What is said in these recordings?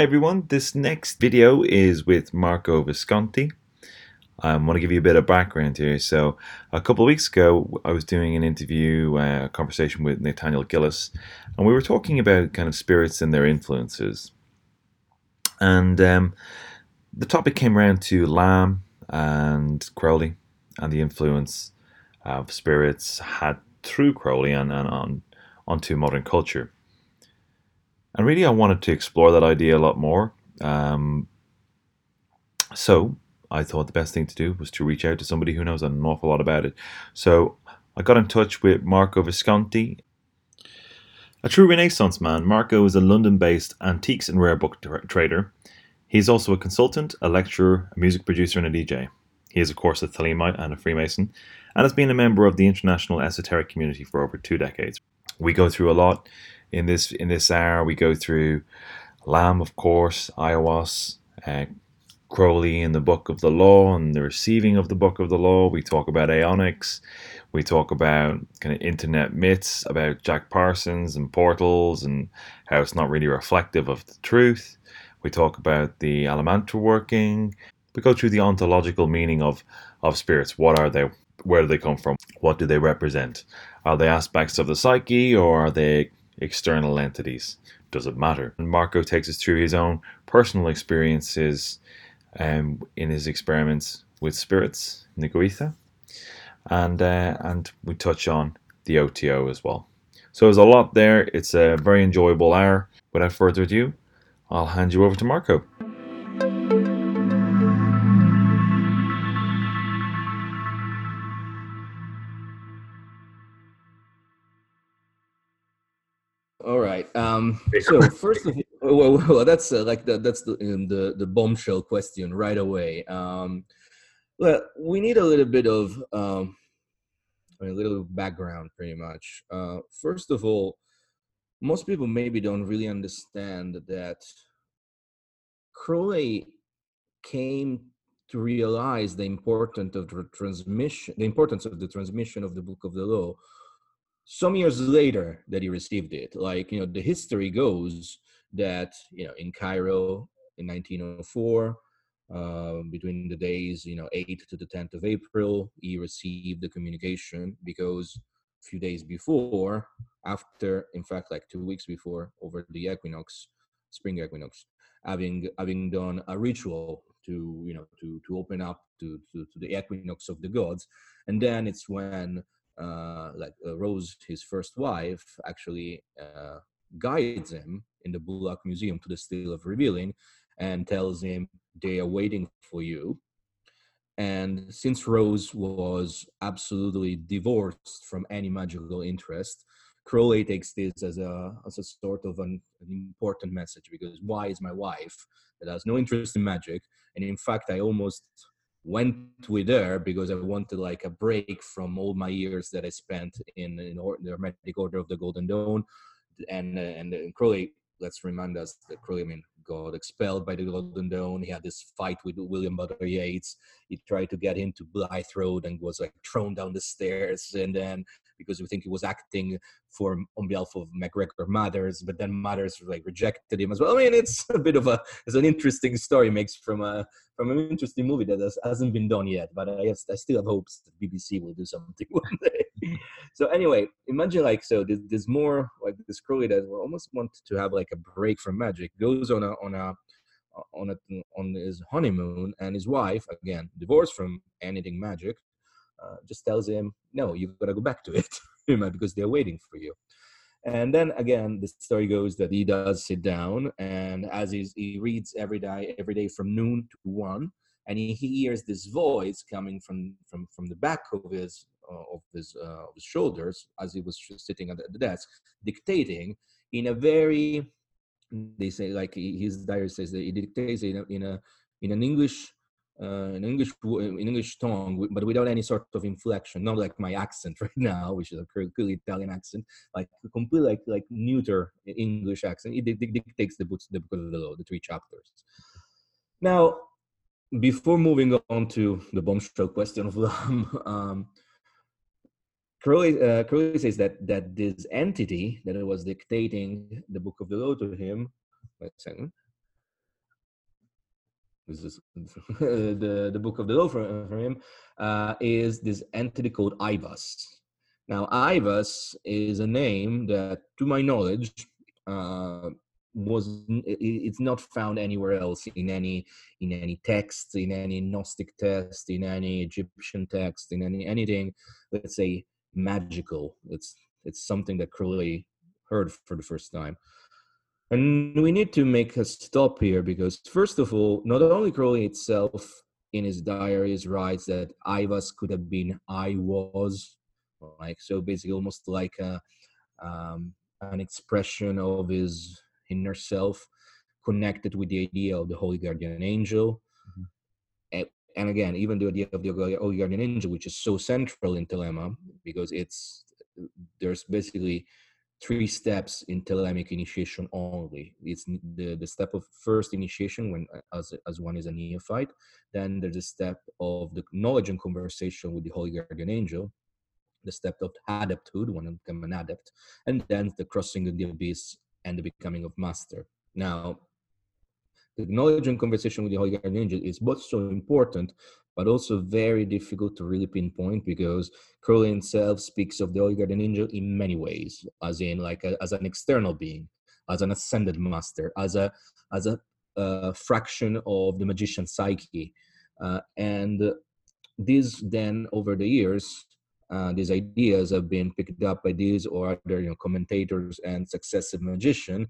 Hi everyone, this next video is with Marco Visconti. I want to give you a bit of background here. So, a couple of weeks ago, I was doing an interview, uh, a conversation with Nathaniel Gillis, and we were talking about kind of spirits and their influences. And um, the topic came around to Lam and Crowley and the influence of spirits had through Crowley and, and on onto modern culture. And really, I wanted to explore that idea a lot more. Um, so I thought the best thing to do was to reach out to somebody who knows an awful lot about it. So I got in touch with Marco Visconti. A true Renaissance man, Marco is a London based antiques and rare book tra- trader. He's also a consultant, a lecturer, a music producer, and a DJ. He is, of course, a Thelemite and a Freemason, and has been a member of the international esoteric community for over two decades. We go through a lot in this in this hour. We go through Lam, of course, Aiwass, uh, Crowley in the Book of the Law and the receiving of the Book of the Law. We talk about aeonics. We talk about kind of internet myths about Jack Parsons and portals and how it's not really reflective of the truth. We talk about the Amalantrah working. We go through the ontological meaning of, of spirits. What are they? Where do they come from? What do they represent? Are they aspects of the psyche or are they external entities? Does it matter? And Marco takes us through his own personal experiences um, in his experiments with spirits, Nigoitha, and uh, and we touch on the OTO as well. So there's a lot there. It's a very enjoyable hour. Without further ado, I'll hand you over to Marco. Um, so first of all, well, well that's uh, like the, that's the, um, the the bombshell question right away. Um, well, we need a little bit of um, a little background, pretty much. Uh, first of all, most people maybe don't really understand that Crowley came to realize the importance of the transmission, the importance of the transmission of the Book of the Law some years later that he received it. Like, you know, the history goes that, you know, in Cairo in 1904, uh, between the days, you know, 8th to the 10th of April, he received the communication because a few days before, after, in fact, like two weeks before, over the equinox, spring equinox, having having done a ritual to, you know, to to open up to to, to the equinox of the gods, and then it's when uh, like uh, Rose, his first wife, actually uh, guides him in the Bulak Museum to the Stele of Revealing and tells him they are waiting for you. And since Rose was absolutely divorced from any magical interest, Crowley takes this as a as a sort of an, an, important message because why is my wife that has no interest in magic? And in fact, I almost went with her because I wanted like a break from all my years that I spent in, in or, the Hermetic Order of the Golden Dawn. And, uh, and, and Crowley, let's remind us that Crowley, I mean, got expelled by the Golden Dawn. He had this fight with William Butler Yeats. He tried to get him to Blythe Road and was like thrown down the stairs. And then because we think he was acting for on behalf of MacGregor Mathers, but then Mathers like rejected him as well. I mean, it's a bit of a it's an interesting story makes from a from an interesting movie that has, hasn't been done yet. But I I still have hopes that BBC will do something one day. so anyway, imagine like so there's, there's more like this Crowley that almost want to have like a break from magic goes on a on a on a on his honeymoon and his wife again divorced from anything magic uh, just tells him, no, you've got to go back to it because they're waiting for you. And then again, the story goes that he does sit down, and as he's, he reads every day, every day from noon to one, and he hears this voice coming from from from the back of his uh, of his uh, of his shoulders as he was sitting at the desk, dictating in a very they say like his diary says that he dictates in a, in a in an English uh, in English in English tongue, but without any sort of inflection, not like my accent right now, which is a clearly Italian accent, like completely like like neuter English accent. It dictates the book, the book of the law, the three chapters. Now, before moving on to the bombshell question of Lam, um, Crowley, uh, Crowley says that that this entity that was dictating the book of the law to him, wait a second, is the, the book of the law for, from him, uh, is this entity called Aiwass. Now, Aiwass is a name that, to my knowledge, uh, was it's not found anywhere else in any in any text in any gnostic text in any egyptian text in any anything let's say magical it's it's something that crowley heard for the first time and we need to make a stop here because first of all not only crowley itself in his diaries writes that I was could have been i was like so basically almost like a um, an expression of his inner self connected with the idea of the holy guardian angel mm-hmm. and, and, again even the idea of the holy guardian angel which is so central in Thelema because it's there's basically three steps in Thelemic initiation only. It's the, the step of first initiation when uh, as, as one is a neophyte. Then there's a step of the knowledge and conversation with the holy guardian angel. The step of adepthood when you become an adept. And then the crossing of the abyss and the becoming of master. Now, the knowledge and conversation with the Holy Guardian Angel is both so important, but also very difficult to really pinpoint because Crowley himself speaks of the Holy Guardian Angel in many ways, as in like a, as an external being, as an ascended master, as a as a uh, fraction of the magician psyche, uh, and these then over the years uh, these ideas have been picked up by these or other you know commentators and successive magician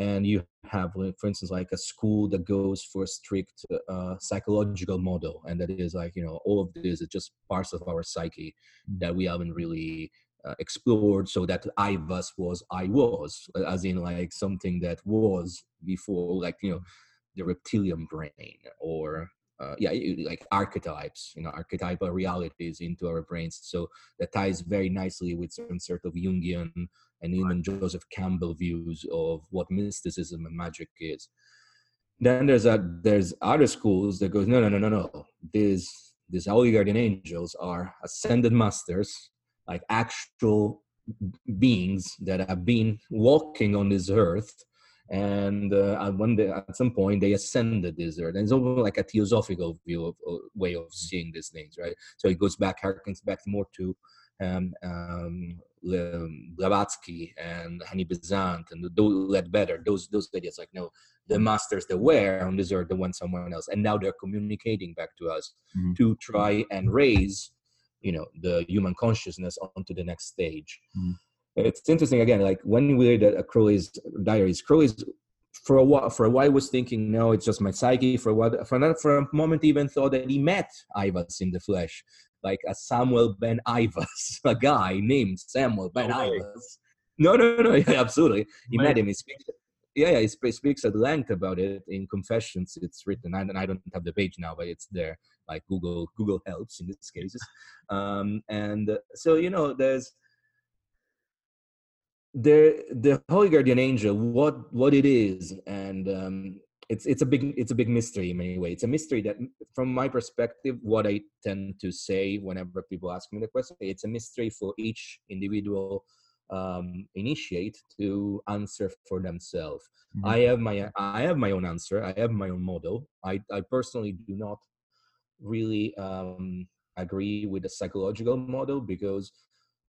and you have for instance like a school that goes for a strict uh, psychological model and that is like you know all of this is just parts of our psyche that we haven't really uh, explored so that i was was i was as in like something that was before like you know the reptilian brain or uh, yeah like archetypes you know archetypal realities into our brains. So that ties very nicely with some sort of jungian and even joseph campbell views of what mysticism and magic is. Then there's a there's other schools that goes no no no no no. These these holy guardian angels are ascended masters like actual beings that have been walking on this earth and uh, one day, at some point they ascended this earth and it's almost like a theosophical view of, uh, way of seeing these things right so it goes back harkens back more to um, um, Blavatsky and Annie Besant and the Leadbeater, those those ideas like no, the masters that were on this earth, the one someone else, and now they're communicating back to us mm-hmm. to try and raise, you know, the human consciousness onto the next stage. Mm-hmm it's interesting again like when we read uh, crowley's diaries crowley's for a while for a while was thinking no it's just my psyche. For a while for, another, for a moment even thought that he met Aivas in the flesh like a samuel ben Aivas a guy named samuel ben oh, Aivas no no no yeah, absolutely. He met him he speaks yeah, yeah he speaks at length about it in confessions it's written and i don't have the page now but it's there like google google helps in these cases. Um, and uh, so you know there's the the holy guardian angel what what it is and um, it's it's a big it's a big mystery in many ways. It's a mystery that from my perspective what i tend to say whenever people ask me the question it's a mystery for each individual um, initiate to answer for themselves. Mm-hmm. i have my i have my own answer i have my own model. I i personally do not really um, agree with the psychological model because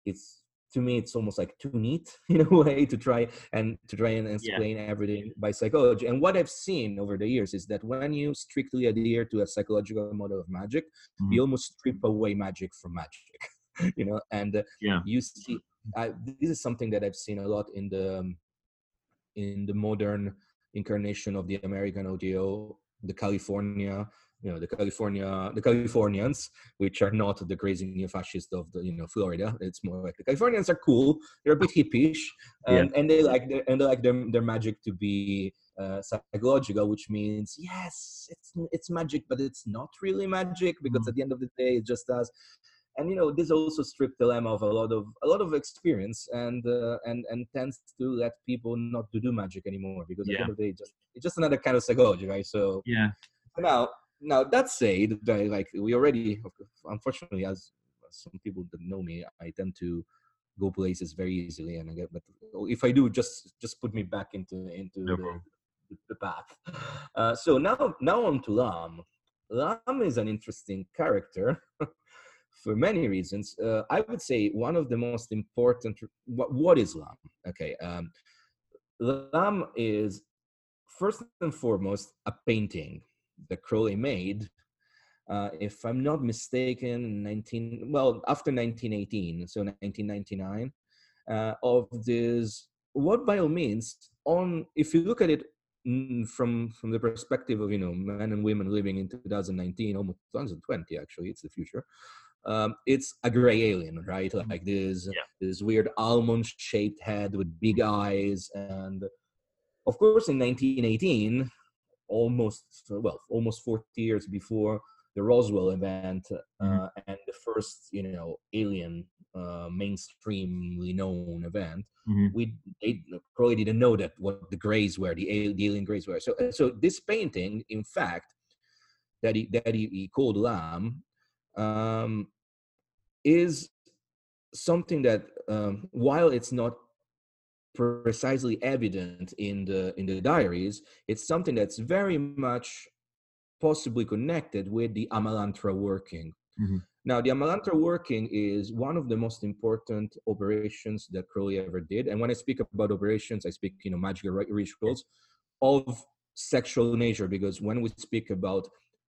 it's to me it's almost like too neat in a way to try and to try and explain yeah. everything by psychology and what i've seen over the years is that when you strictly adhere to a psychological model of magic mm-hmm. you almost strip away magic from magic you know and uh, yeah. you see I, this is something that i've seen a lot in the um, in the modern incarnation of the american OTO the california you know the California the Californians, which are not the crazy neo-fascists of the you know Florida. It's more like the Californians are cool. They're a bit hippish, um, yeah. and they like their, and they like their, their magic to be uh, psychological, which means yes, it's it's magic, but it's not really magic because mm. at the end of the day, it just does. And you know, this also stripped Thelema of a lot of a lot of experience, and uh, and and tends to let people not to do magic anymore because yeah. at the end of the day, just it's just another kind of psychology, right? So yeah. Now, now that said, like we already, unfortunately, as some people that know me, I tend to go places very easily, and I get. But if I do, just just put me back into into no the, the path. Uh, so now, now on to Lam. Lam is an interesting character for many reasons. Uh, I would say one of the most important. What, what is Lam? Okay, um, Lam is first and foremost a painting that Crowley made. Uh, if I'm not mistaken, 19 well after 1918, so 1999, uh, of this. What by all means, on if you look at it mm, from from the perspective of you know men and women living in 2019, almost 2020 actually, it's the future um, it's a gray alien, right? Mm-hmm. Like this yeah. this weird almond shaped head with big eyes, and of course, in 1918, almost well, almost 40 years before the Roswell event uh, mm-hmm. and the first, you know, alien uh, mainstreamly known event, mm-hmm. we they probably didn't know that what the grays were, the, alien grays were. So, so this painting, in fact, that he that he, he called Lam, um, is something that um, while it's not precisely evident in the in the diaries it's something that's very much possibly connected with the amalantrah working mm-hmm. now the amalantrah working is one of the most important operations that crowley ever did and when i speak about operations i speak you know magical rituals of sexual nature because when we speak about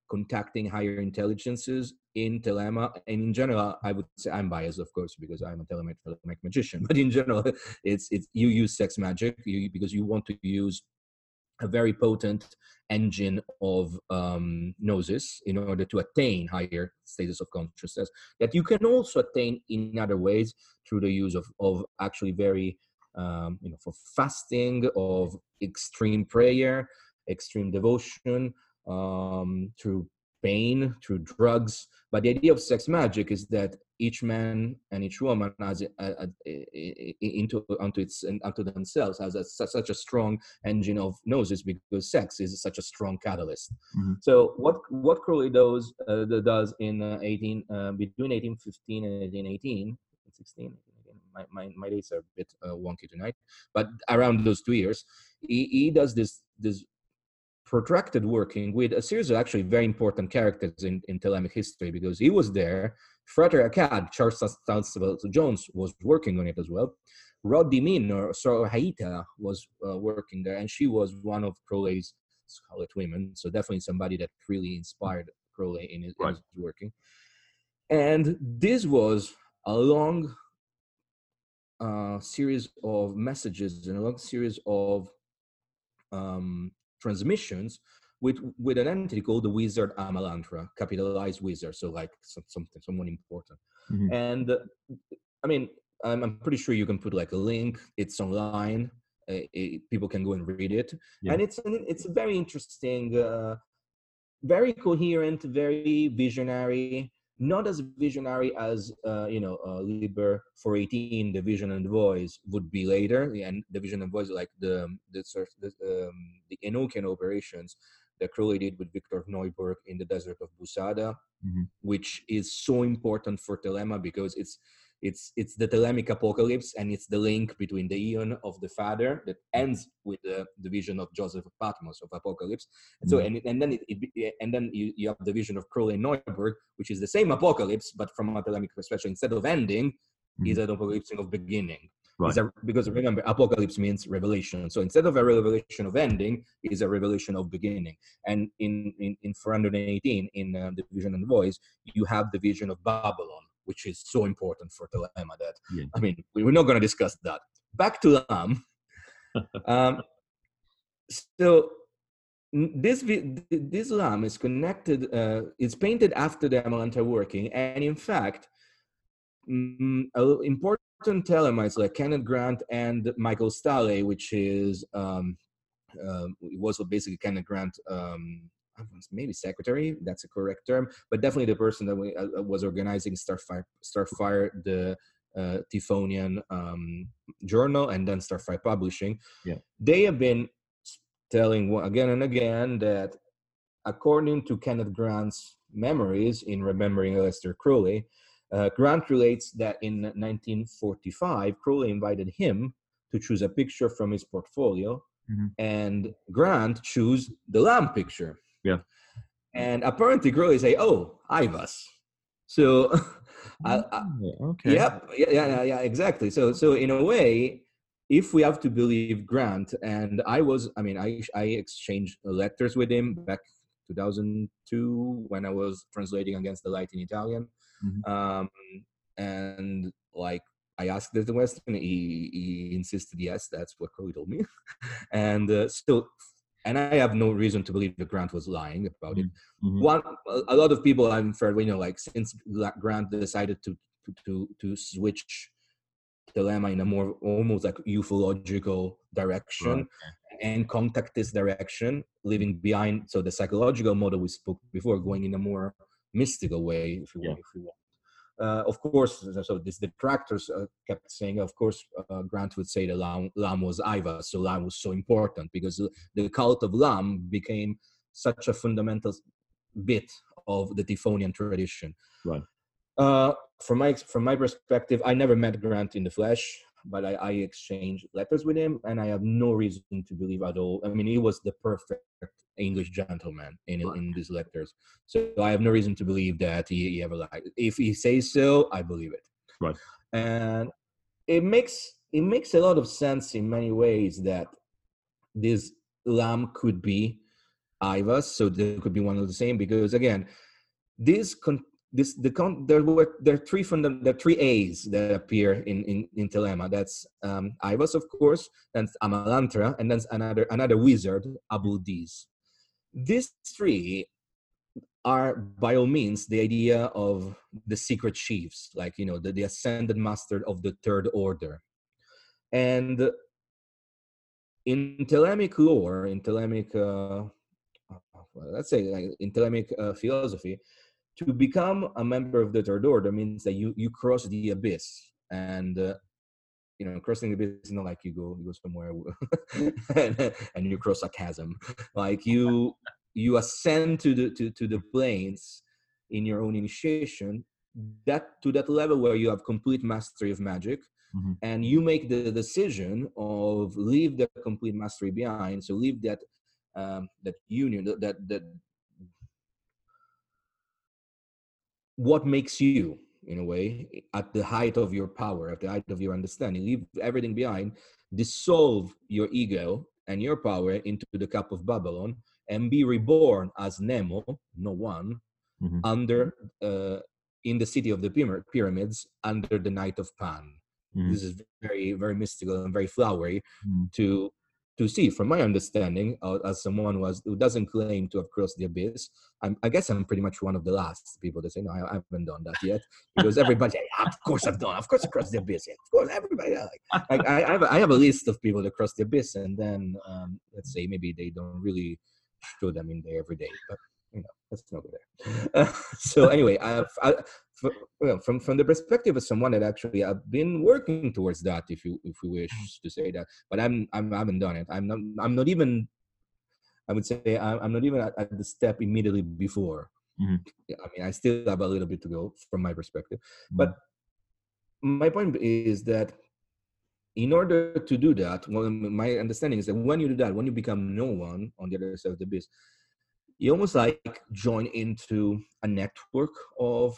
contacting higher intelligences in Thelema. And in general, I would say I'm biased, of course, because I'm a Thelemic, magician. But in general, it's it's you use sex magic you, because you want to use a very potent engine of um, gnosis in order to attain higher status of consciousness that you can also attain in other ways through the use of, of actually very um, you know for fasting of extreme prayer extreme devotion um, through pain, through drugs. But the idea of sex magic is that each man and each woman has a, a, a, into onto its onto themselves has a, such a strong engine of gnosis because sex is such a strong catalyst. Mm-hmm. So what what Crowley does uh, does in uh, 18 uh, between 1815 and 1818, 16. My, my, my dates are a bit uh, wonky tonight, but around those two years, he, he does this this protracted working with a series of actually very important characters in, in Thelemic history because he was there. Frater Achad, Charles Stansfeld Jones was working on it as well. Roddy Min or Soror Ahitha was uh, working there, and she was one of Crowley's Scarlet Women. So definitely somebody that really inspired Crowley in his, right. in his working. And this was a long uh, series of messages and a long series of um, transmissions with with an entity called the wizard Amalantrah, capitalized wizard, so like some, something someone important. Mm-hmm. And uh, I mean, I'm, I'm, pretty sure you can put like a link. It's online. Uh, it, people can go and read it, yeah. and it's an, it's a very interesting, uh, very coherent, very visionary not as visionary as uh, you know uh, Liber 418, the Vision and Voice would be later, and the Vision and Voice like the the the, um, the Enochian operations that Crowley did with Victor Neuburg in the desert of Bou Saada, mm-hmm. which is so important for Thelema because it's it's it's the Thelemic apocalypse and it's the link between the eon of the father that ends with the, the vision of Joseph of Patmos of apocalypse. And so mm-hmm. and, and then it, it, and then you, you have the vision of Crowley and Neuburg, which is the same apocalypse, but from a Thelemic perspective, instead of ending, mm-hmm. is an apocalypse of beginning. Right. A, because remember, apocalypse means revelation. So instead of a revelation of ending, is a revelation of beginning. And in in, in 418, in uh, the vision and voice, you have the vision of Babylon which is so important for Thelema that yeah. I mean we're not going to discuss that. Back to Lam. um, so this this Lam is connected. Uh, it's painted after the Amalantrah working, and in fact, um, important Thelemites like Kenneth Grant and Michael Staley, which is um, uh, was basically Kenneth Grant um, maybe secretary that's a correct term but definitely the person that we, uh, uh was organizing starfire starfire the uh, Typhonian um, journal and then starfire publishing yeah they have been telling again and again that according to kenneth grant's memories in remembering Aleister crowley uh, grant relates that in 1945 crowley invited him to choose a picture from his portfolio Mhm. and Grant chose the Lam picture. Yeah. And apparently, Crowley say, "Oh, Aiwass." So, I, I, Oh, okay. Yep. Yeah, yeah, yeah, exactly. So, so in a way, if we have to believe Grant, and I was, I mean, I I exchanged letters with him back 2002 when I was translating Against the Light in Italian, Mhm. um, and like I asked the Western. he he insisted yes, that's what Crowley told me, and uh, still. And I have no reason to believe that Grant was lying about it Mhm. one a- lot of people i'm fair you know like since grant decided to to to, switch Thelema in a more almost like ufological direction and contact this direction leaving behind so the psychological model we spoke before going in a more mystical way if you Yeah. want if you want uh, of course so this detractors uh, kept saying of course uh, grant would say the lam, lam was iva so lam was so important because the- the cult of lam became such a fundamental bit of the Typhonian tradition. Right. Uh, from my from my perspective, I never met Grant in the flesh, but I, I exchanged letters with him, and I have no reason to believe at all. I mean, he was the perfect English gentleman in in these letters, so I have no reason to believe that he, he ever lied. If he says so, I believe it. Right. And it makes it makes a lot of sense in many ways that this Lam could be Aiwass, so they could be one of the same. Because again, this con- this the there were there are three there are three A's that appear in in, in Thelema. That's um, Aiwass, of course, and Amalantrah, and then another another wizard, Abuldiz. These three are by all means the idea of the secret chiefs, like you know the, the ascended master of the third order, and in Thelemic lore, in Thelemic, uh, well, let's say like in Thelemic uh, philosophy, to become a member of the third order means that you you cross the abyss, and uh, you know crossing the abyss is not like you go you go somewhere and, and you cross a chasm, like you you ascend to the to, to the planes in your own initiation that to that level where you have complete mastery of magic Mhm. and you make the decision of leave the complete mastery behind so leave that um, that union that, that that what makes you in a way at the height of your power at the height of your understanding leave everything behind dissolve your ego and your power into the cup of babylon and be reborn as nemo no one Mhm. under uh, in the city of the pyramids under the night of pan Mhm. this is very very mystical and very flowery Mhm. to to see from my understanding uh, as someone who, has, who doesn't claim to have crossed the abyss I'm, i guess i'm pretty much one of the last people to say no i, I haven't done that yet because everybody "Yeah, of course i've done of course i crossed the abyss yeah, of course everybody yeah." like, like I, I, have, a- I have a list of people that cross the abyss and then um, let's say maybe they don't really show them in there every day but you know let's not go there so anyway I, I, f- well, from from the perspective of someone that actually I've been working towards that, if you if you wish to say that, but I'm, I'm I haven't done it. I'm not I'm not even. I would say I'm, I'm not even at, at the step immediately before. Mhm. Yeah, I mean, I still have a little bit to go from my perspective, but my point is that in order to do that, well, my understanding is that when you do that, when you become no one on the other side of the abyss, you almost like join into a network of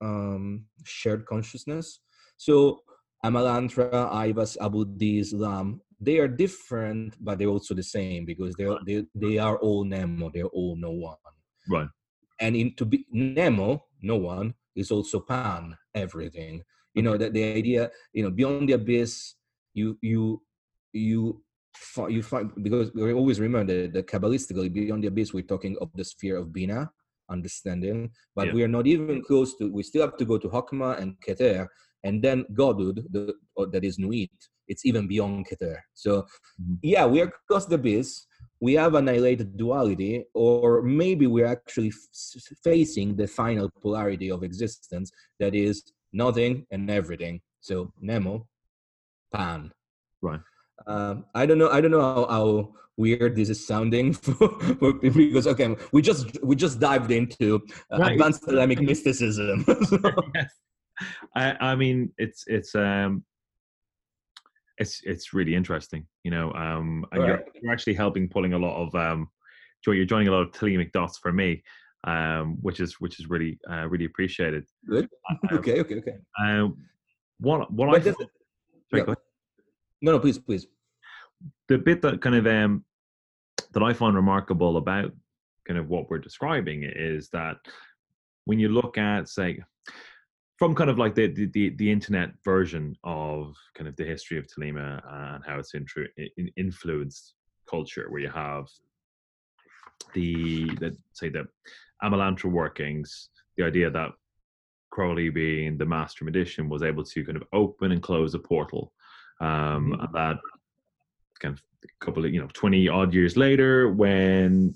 um, shared consciousness. So Amalantrah, Aiwass, Abuldiz, Lam, they are different, but they're also the same because they're, they they are all Nemo. They're all no one. Right. And in to be Nemo, no one is also Pan, everything. You know that the idea, you know, beyond the abyss, you you you you find because we always remember that, that kabbalistically beyond the abyss we're talking of the sphere of Binah understanding but Yeah. we are not even close to we still have to go to Hokmah and keter and then godud the, or that is nuit it's even beyond keter so Mhm. yeah we are close to the abyss we have annihilated duality or maybe we're actually f- facing the final polarity of existence that is nothing and everything so nemo pan Right. um, I don't know. I don't know how, how weird this is sounding for, for because okay, we just we just dived into uh, Right. advanced Islamic mysticism. So- yes. I, I mean, it's it's um, it's it's really interesting, you know. Um, and Right. you're, you're actually helping pulling a lot of um. You're joining a lot of Thelemic dots for me, um, which is which is really uh, really appreciated. Good. Um, okay, okay, okay. Um, what what I But find- sorry, yeah. No, no, please, please. The bit that kind of um that I find remarkable about kind of what we're describing is that when you look at say from kind of like the the, the, internet version of kind of the history of Thelema and how it's intru- in, influenced culture where you have the the say the Amalantrah workings the idea that Crowley being the master magician was able to kind of open and close a portal um Mhm. and that kind of a couple of you know 20 odd years later when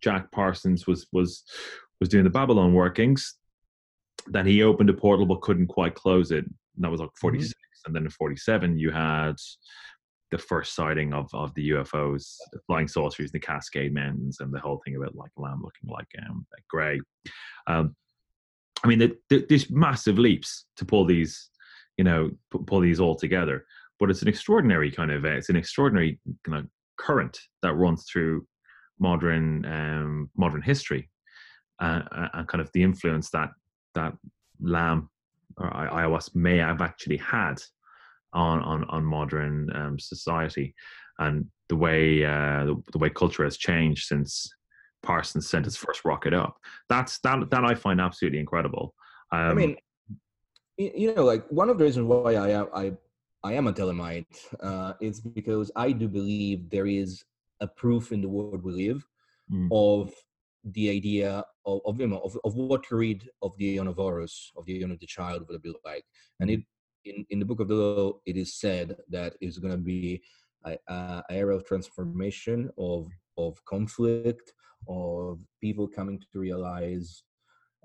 jack parsons was was was doing the babylon workings then he opened a portal but couldn't quite close it. And that was like 46 and then in 47 you had the first sighting of of the ufos the flying saucers the cascade mountains and the whole thing about like Lam looking like um like gray um i mean there's massive leaps to pull these you know pull these all together but it's an extraordinary kind of uh, it's an extraordinary kind of current that runs through modern um, modern history uh, uh, and kind of the influence that that Lam or I- Aiwass may have actually had on on on modern um, society and the way uh, the, the way culture has changed since Parsons sent his first rocket up. That's that that I find absolutely incredible. Um, I mean, you know, like one of the reasons why I I I am a Thelemite uh, is because I do believe there is a proof in the world we live Mm. of the idea of, of you know of, of what you read of the Aeon of the Aeon of the Child would be like, and it in, in the Book of the Law it is said that it's going to be a, a era of transformation of of conflict of people coming to realize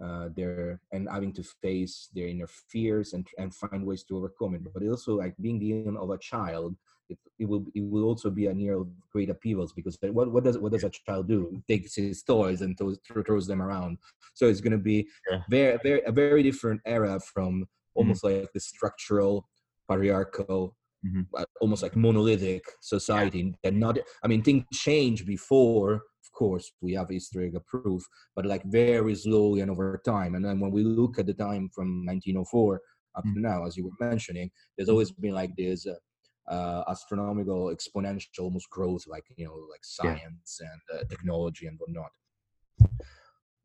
uh, their and having to face their inner fears and and find ways to overcome it. But also like being the end of a child, it, it will it will also be a year of great upheavals because what what does what does a child do? Takes his toys and throws, throws them around. So it's going to be Yeah. very very a very different era from almost like the structural patriarchal. Mhm. uh, Almost like monolithic society, and not. I mean, things change before. Of course, we have historical proof, but like very slowly and over time. And then when we look at the time from 1904 up Mm. to now, as you were mentioning, there's always been like this uh, uh, astronomical exponential almost growth, like you know, like Yeah. science and uh, technology and whatnot.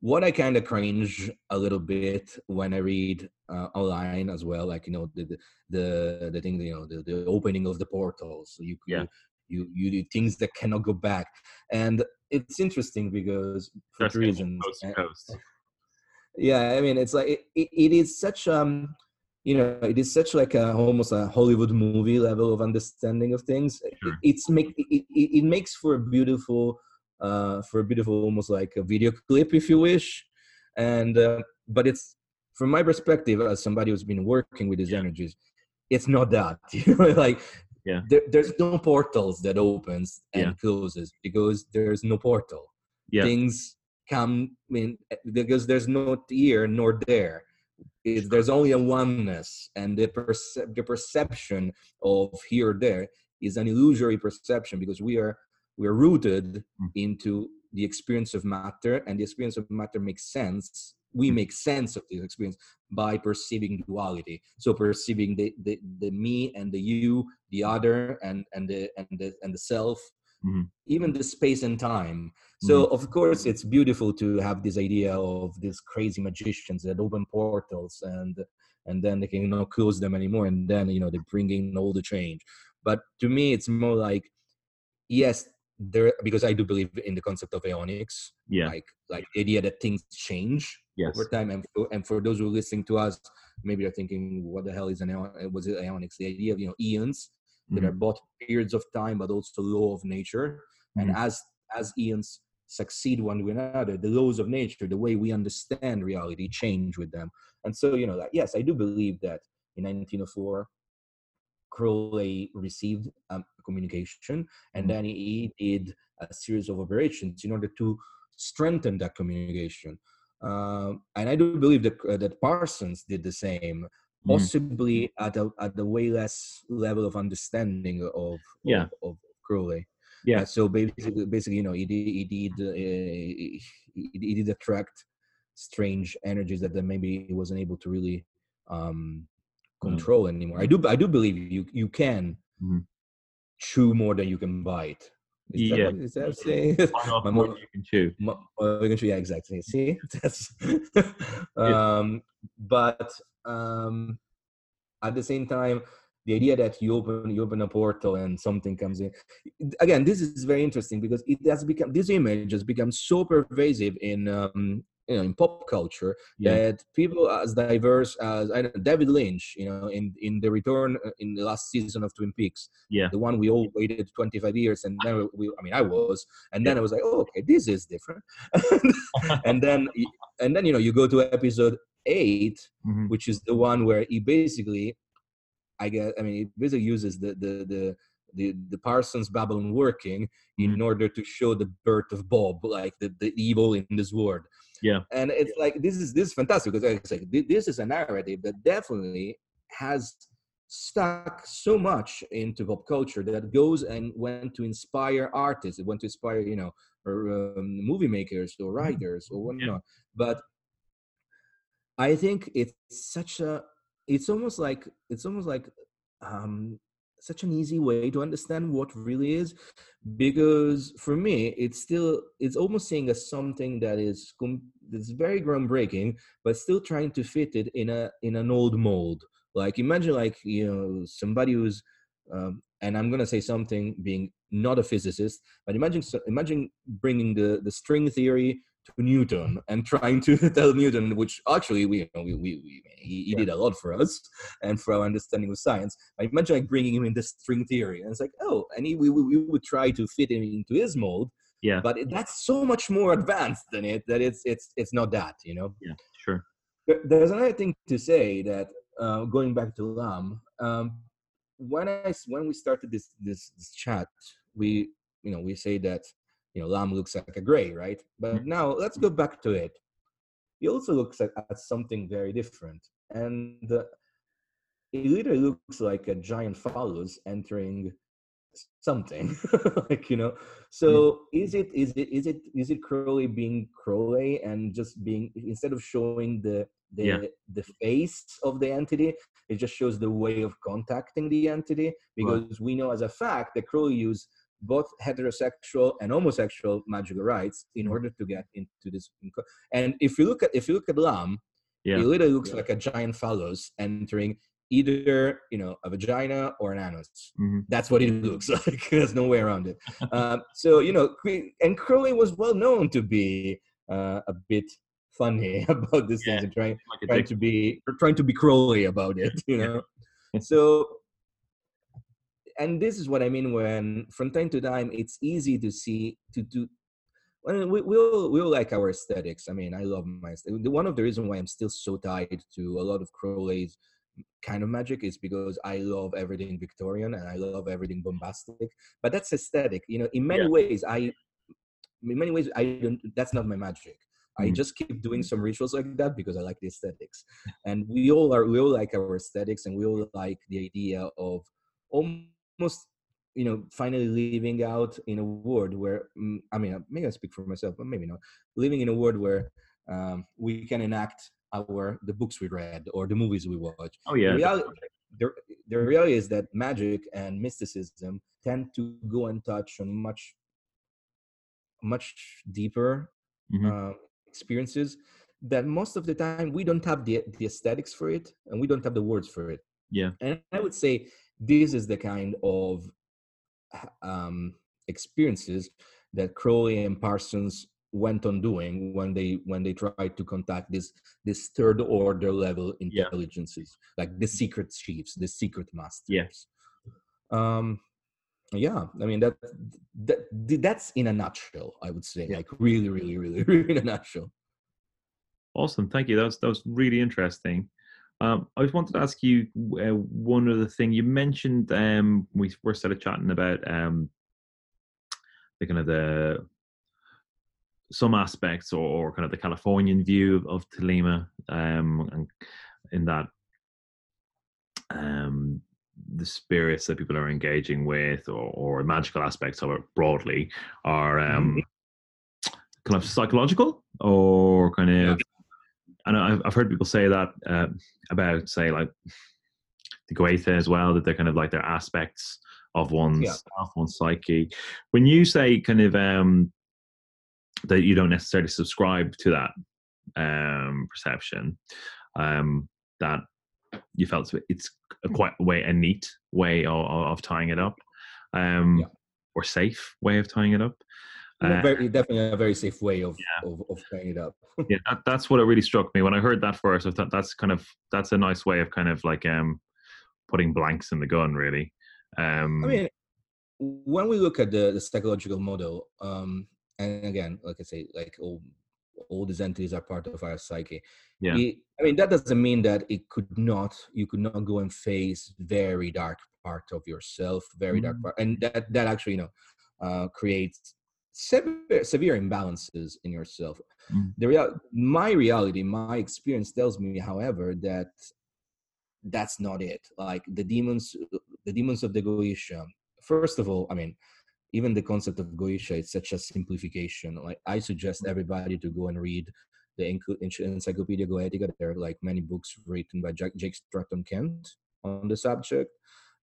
What I kind of cringe a little bit when I read uh, online as well, like you know the the the, the thing, you know, the, the opening of the portals. So you Yeah. You you do things that cannot go back, and it's interesting because for That's two kind of reasons. coast and- coast. yeah i mean it's like it, it, it is such um you know it is such like a almost a hollywood movie level of understanding of things It- it's make it, it, it makes for a beautiful uh for a beautiful almost like a video clip if you wish and uh, but it's from my perspective as somebody who's been working with these Yeah. energies it's not that you know like Yeah. there, there's no portals that opens and Yeah. closes because there's no portal Yeah, things come I mean because there's no here nor there it, there's only a oneness and the, perce- the perception of here or there is an illusory perception because we are we are rooted Mm. into the experience of matter and the experience of matter makes sense we Mm. make sense of this experience by perceiving duality so perceiving the, the the me and the you the other and and the and the and the self Mhm. even the space and time so of course it's beautiful to have this idea of these crazy magicians that open portals and and then they can not close them anymore and then you know they bring in all the change but to me it's more like yes there because i do believe in the concept of aeonics yeah, like like the idea that things change yes, over time. And for, and for those who are listening to us maybe they're thinking what the hell is an aeon was it aeonics? The idea of you know eons that Mhm. are both periods of time but also law of nature. And Mhm. as as eons succeed one to another the laws of nature the way we understand reality change with them. And so you know like, yes i do believe that in 1904 crowley received um, communication and Mhm. then he did a series of operations in order to strengthen that communication um, and i do believe that uh, that parsons did the same possibly at a at a way less level of understanding of Yeah. of, of Crowley. Yeah. Uh, so basically, basically, you know, he did he did uh, he, he did attract strange energies that then maybe he wasn't able to really um Mm. control anymore. I do I do believe you you can Mhm. chew more than you can bite. Is Yeah. what- is that saying? My more you can chew. Uh, we can show- yeah, exactly. See, that's. um, but um, at the same time, the idea that you open you open a portal and something comes in. Again, this is very interesting because it has become this image has become so pervasive in um, you know in pop culture Yeah. that people as diverse as I don't know, David Lynch, you know, in in the return uh, in the last season of Twin Peaks, Yeah. the one we all waited 25 years, and then we, I mean, I was, and then I was like, oh, okay, this is different, and then and then you know you go to episode eight, Mhm. which is the one where he basically, I guess, I mean, he basically uses the the the the, the Parsons Babylon working in order to show the birth of Bob, like the, the evil in this world. Yeah. And it's like this is this is fantastic because like I say, this is a narrative that definitely has stuck so much into pop culture that goes and went to inspire artists. It went to inspire, you know, or um, movie makers or writers or whatnot. But I think it's such a it's almost like it's almost like um such an easy way to understand what really is because for me it's still it's almost seeing as something that is that's very groundbreaking but still trying to fit it in a in an old mold. Like imagine like you know somebody who's um, and i'm going to say something being not a physicist but imagine imagine bringing the the string theory to Newton and trying to tell Newton, which actually we, you know, we, we, we he, he did a lot for us and for our understanding of science. I imagine like bringing him in the string theory, and it's like, oh, and he, we, we would try to fit him into his mold, Yeah. but it, that's so much more advanced than it that it's it's it's not that, you know. Yeah. Sure. There- There's another thing to say that uh, going back to Lam, um, when I when we started this this this chat, we you know we say that you know Lam looks like a gray, right? But Mhm. now let's go back to it. He also looks at, at something very different, and uh, it literally looks like a giant phallus entering something like you know so is it is it is it is it crowley being crowley and just being instead of showing the the Yeah. the face of the entity it just shows the way of contacting the entity because we know as a fact that crowley used both heterosexual and homosexual magical rights in Mhm. order to get into this and if you look at if you look at lam Yeah. it literally looks like a giant phallus entering either you know a vagina or an anus Mhm. that's what it looks like there's no way around it um, so you know and crowley was well known to be uh, a bit funny about these Yeah. things and trying Like trying to be trying to be crowley about it you Yeah. know so and this is what i mean when from time to time it's easy to see to do well, we, we all we all like our aesthetics. I mean, I love my aesthetic. One of the reasons why I'm still so tied to a lot of Crowley's kind of magic is because I love everything Victorian and I love everything bombastic. But that's aesthetic. You know, in many Yeah. ways, I in many ways I don't. That's not my magic. I Mhm. just keep doing some rituals like that because I like the aesthetics. And we all are. We all like our aesthetics, and we all like the idea of almost you know finally living out in a world where mm, i mean maybe i speak for myself but maybe not living in a world where um, we can enact our the books we read or the movies we watch Oh yeah. the, reality, the, the reality is that magic and mysticism tend to go and touch on much much deeper Mhm. uh, experiences that most of the time we don't have the, the aesthetics for it and we don't have the words for it Yeah. and i would say this is the kind of um, experiences that crowley and parsons went on doing when they when they tried to contact this this third order level Yeah. intelligences like the secret chiefs the secret masters Yeah. um yeah i mean that, that that's in a nutshell i would say Yeah. like really really really really in a nutshell Awesome, thank you. That was that was really interesting. Um, I just wanted to ask you uh, one other thing. You mentioned um, we first started chatting about um, the kind of the some aspects or, or kind of the Californian view of, of Telema, um, and in that um, the spirits that people are engaging with or, or magical aspects of it broadly are um, mm-hmm. kind of psychological or kind of and I've, I've heard people say that uh, about say like the Goetia as well that they're kind of like their aspects of one's yeah. self, one's psyche. When you say kind of um, that you don't necessarily subscribe to that um, perception, um, that you felt it's a quite a way a neat way of, of tying it up, um, yeah. or safe way of tying it up. Uh, very, definitely a very safe way of yeah. of, of tying it up. yeah, that, that's what it really struck me when I heard that first. I thought that's kind of that's a nice way of kind of like um putting blanks in the gun, really. Um, I mean, when we look at the, the psychological model, um, and again, like I say, like all all these entities are part of our psyche. Yeah. It, I mean, that doesn't mean that it could not, you could not go and face very dark part of yourself, very mm-hmm. dark part, and that that actually, you know, uh, creates severe, severe imbalances in yourself. Mm-hmm. The real, my reality, my experience tells me, however, that that's not it. Like the demons, the demons of the Goetia. First of all, I mean, even the concept of Goetia, it's such a simplification. Like I suggest everybody to go and read the Encyclopedia Goetica. There are like many books written by Jack, Jake Stratton Kent on the subject,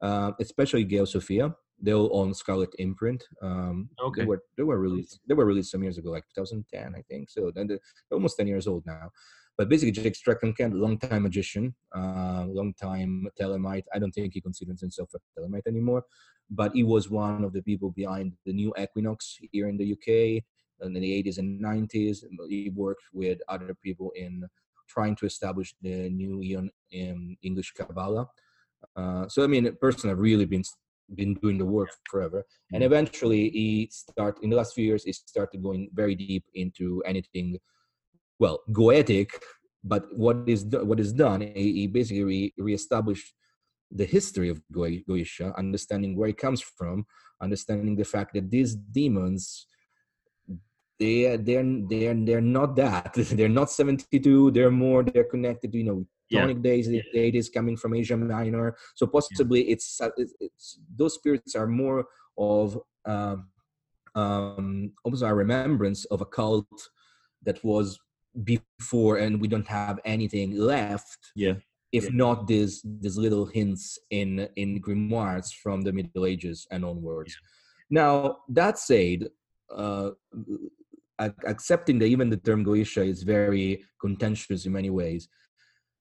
uh, especially Geosophia. They're on Scarlet Imprint. Um, okay. They were they were released they were released some years ago, like 2010, I think. So then they're almost 10 years old now. But basically, Jake Stratton Kent, long-time magician, uh, long-time Thelemite. I don't think he considers himself a Thelemite anymore, but he was one of the people behind the new Equinox here in the UK in the 80s and 90s. He worked with other people in trying to establish the new Eon in English Kabbalah. Uh, so I mean, personally, I've really been been doing the work forever, and mm-hmm. eventually he start in the last few years he started going very deep into anything well goetic but what is what is done he, he basically re, reestablished the history of goetia understanding where it comes from understanding the fact that these demons they they're they're they're not that. They're not 72 they're more they're connected to you know chthonic yeah. days the deities coming from asia minor so possibly yeah. it's, it's, it's those spirits are more of um um almost a remembrance of a cult that was before and we don't have anything left yeah if yeah. not these these little hints in in grimoires from the middle ages and onwards now that said uh accepting that even the term goetia is very contentious in many ways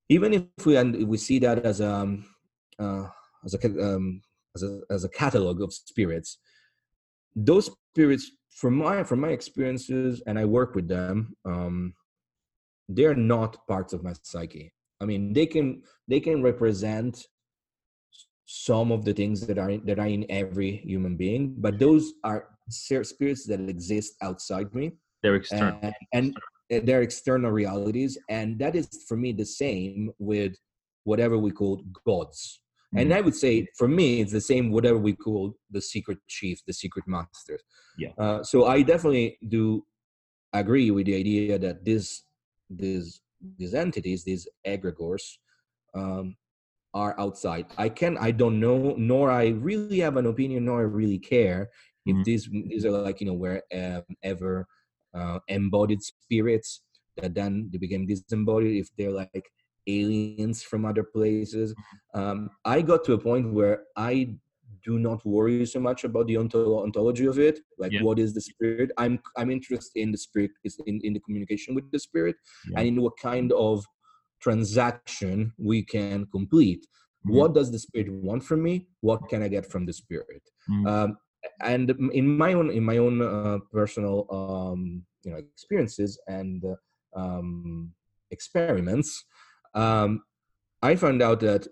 even if we and we see that as a um, uh, as a um, as a as a catalog of spirits those spirits from my from my experiences and i work with them um they're not parts of my psyche. I mean they can they can represent some of the things that are that are in every human being but those are spirits that exist outside me. They're external. And, and they're external realities and that is for me the same with whatever we call gods and i would say for me it's the same whatever we call the secret chief the secret masters yeah uh, so i definitely do agree with the idea that this these these entities, these egregores, um, are outside. I can I don't know, nor I really have an opinion, nor I really care if mm-hmm. these these are like you know wherever uh, embodied spirits that then they became disembodied. If they're like aliens from other places, mm-hmm. um, I got to a point where I do not worry so much about the ontology of it like yeah. what is the spirit i'm i'm interested in the spirit is in, in the communication with the spirit yeah. and in what kind of transaction we can complete mm-hmm. what does the spirit want from me what can i get from the spirit mm-hmm. um, and in my own in my own uh, personal um, you know experiences and uh, um, experiments um, i found out that